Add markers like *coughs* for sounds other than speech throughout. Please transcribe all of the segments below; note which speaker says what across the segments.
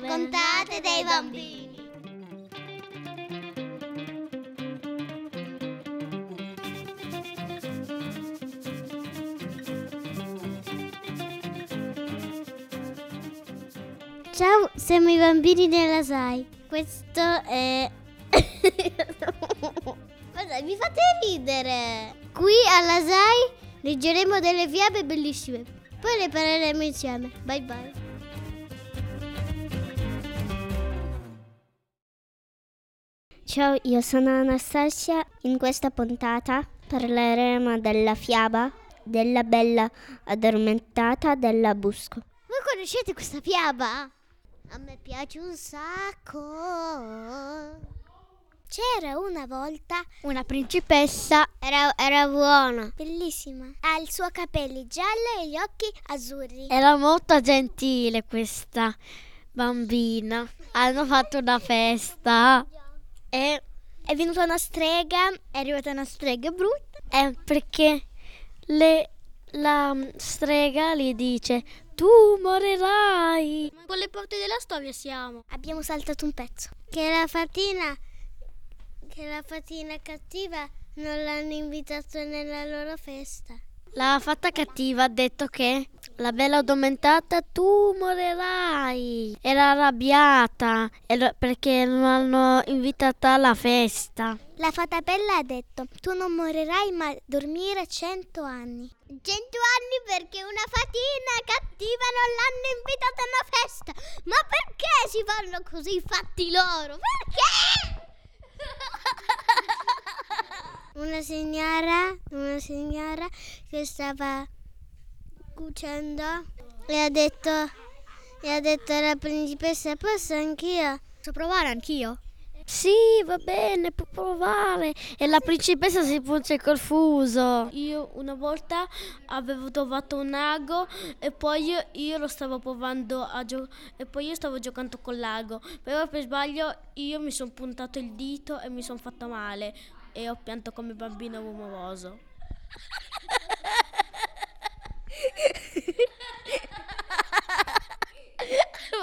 Speaker 1: raccontate dai bambini. Ciao, siamo i bambini della SAI. Questo è... *coughs* Ma dai, mi fate ridere. Qui alla SAI leggeremo delle fiabe bellissime. Poi le parleremo insieme. Bye bye. Ciao, io sono Anastasia. In questa puntata parleremo della fiaba della bella addormentata della Busco. Voi conoscete questa fiaba? A me piace un sacco. C'era una volta una principessa, era, era buona, bellissima. Ha i suoi capelli gialli e gli occhi azzurri.
Speaker 2: Era molto gentile questa bambina. Hanno fatto una festa e
Speaker 1: È venuta una strega, è arrivata una strega brutta.
Speaker 2: è perché le- la strega gli dice tu morirai.
Speaker 1: Con le porte della storia siamo. Abbiamo saltato un pezzo. Che la fatina, che la fatina cattiva non l'hanno invitato nella loro festa.
Speaker 2: La fatta cattiva ha detto che la bella addormentata tu morirai. Era arrabbiata perché non l'hanno invitata alla festa.
Speaker 1: La fata bella ha detto: Tu non morirai ma dormire cento anni. Cento anni perché una fatina cattiva non l'hanno invitata a una festa. Ma perché si fanno così i fatti loro? Perché? *laughs* Una signora, una signora che stava cucendo e ha detto, e ha detto alla principessa: Posso anch'io?
Speaker 2: Posso provare anch'io? Sì, va bene, può provare. E la principessa si punge col fuso. Io una volta avevo trovato un ago e poi io, io lo stavo provando a giocare e poi io stavo giocando con l'ago. Però per sbaglio io mi sono puntato il dito e mi sono fatta male e ho pianto come bambino rumoroso.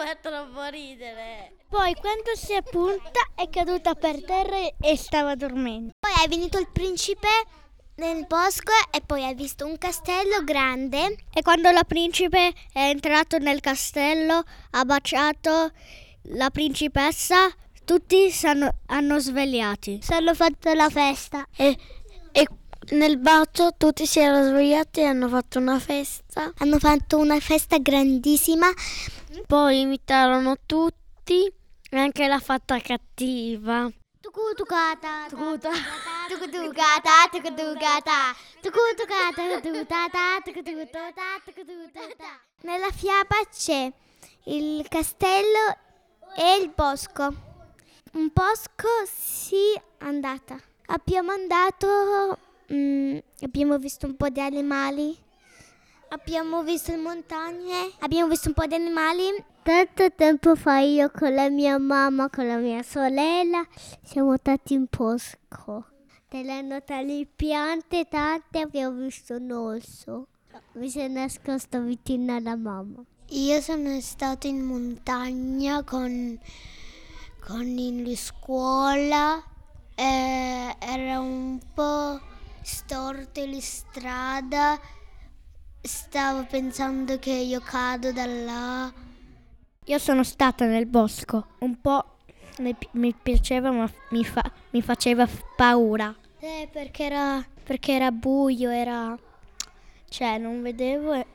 Speaker 2: Fa troppo ridere.
Speaker 1: Poi quando si è punta è caduta per terra e stava dormendo. Poi è venuto il principe nel bosco e poi ha visto un castello grande.
Speaker 2: E quando la principe è entrato nel castello, ha baciato la principessa, tutti hanno svegliati.
Speaker 1: Si hanno fatto la festa.
Speaker 2: E, e nel bacio tutti si erano svegliati e hanno fatto una festa.
Speaker 1: Hanno fatto una festa grandissima.
Speaker 2: Poi invitarono tutti, anche la fatta cattiva.
Speaker 1: Tucutucata, tucutucata, tucutucata, tucutucata. Nella fiaba c'è il castello e il bosco. Un bosco sì andata. Abbiamo andato, mm, abbiamo visto un po' di animali. Abbiamo visto le montagne, abbiamo visto un po' di animali. Tanto tempo fa io con la mia mamma, con la mia sorella, siamo stati in bosco. Tenendo tali piante tante abbiamo visto un orso. Mi è nascosto vicino alla mamma. Io sono stato in montagna con, con in scuola. Eh, era un po' storto la strada. Stavo pensando che io cado da là.
Speaker 2: Io sono stata nel bosco, un po' mi, mi piaceva ma mi, fa- mi faceva paura.
Speaker 1: Eh, perché era, perché era buio, era...
Speaker 2: Cioè, non vedevo. E,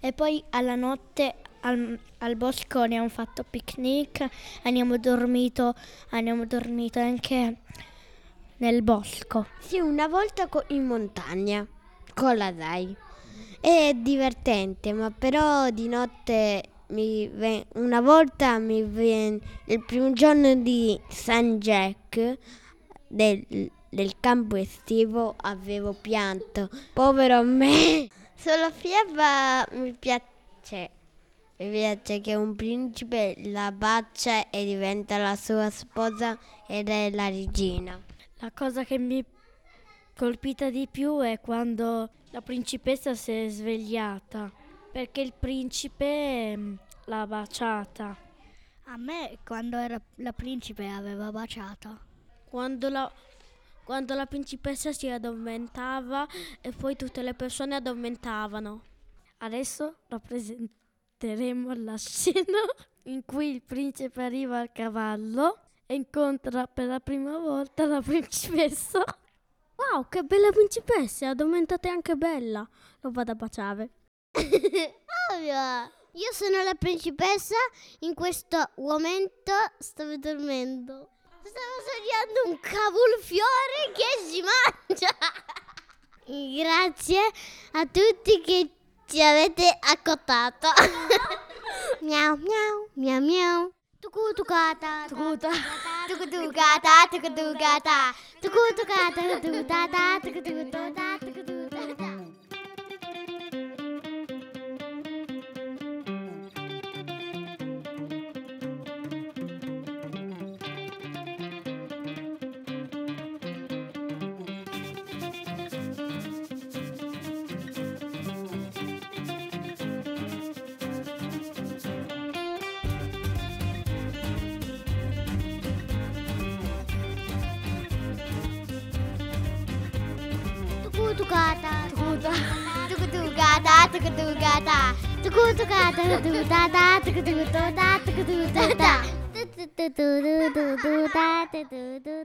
Speaker 2: e poi alla notte al, al bosco abbiamo fatto picnic, abbiamo dormito, abbiamo dormito anche nel bosco.
Speaker 3: Sì, una volta in montagna con la Dai. È divertente, ma però di notte mi ve- una volta mi ven- il primo giorno di San Jack del, del campo estivo avevo pianto. Povero me. *laughs* Sulla fiaba mi piace. Mi piace che un principe la bacia e diventa la sua sposa ed è la regina.
Speaker 2: La cosa che mi colpita di più è quando la principessa si è svegliata, perché il principe mm, l'ha baciata.
Speaker 1: A me quando era la principe aveva baciato.
Speaker 2: Quando la, quando la principessa si addormentava e poi tutte le persone addormentavano. Adesso rappresenteremo la scena *laughs* in cui il principe arriva a cavallo e incontra per la prima volta la *laughs* principessa. Wow, che bella principessa, è addormentata e anche bella. Lo vado a baciare. *laughs*
Speaker 1: Ovvio! Io sono la principessa, in questo momento stavo dormendo. Stavo sognando un cavolfiore che si mangia. *laughs* Grazie a tutti che ci avete accottato. miau miau miau miau. Tukutukata, tukuta, tukutukata, tukutukata, tukutukata, tukutukata, tukutukata, tukutukata. 嘟嘎哒，嘟嘎，嘟嘎嘟嘎哒，嘟嘎嘟嘎哒，嘟咕嘟嘎哒，嘟嘎哒哒，嘟嘎嘟嘟哒，嘟嘎嘟嘎哒，嘟嘟嘟嘟嘟嘟哒，嘟嘟。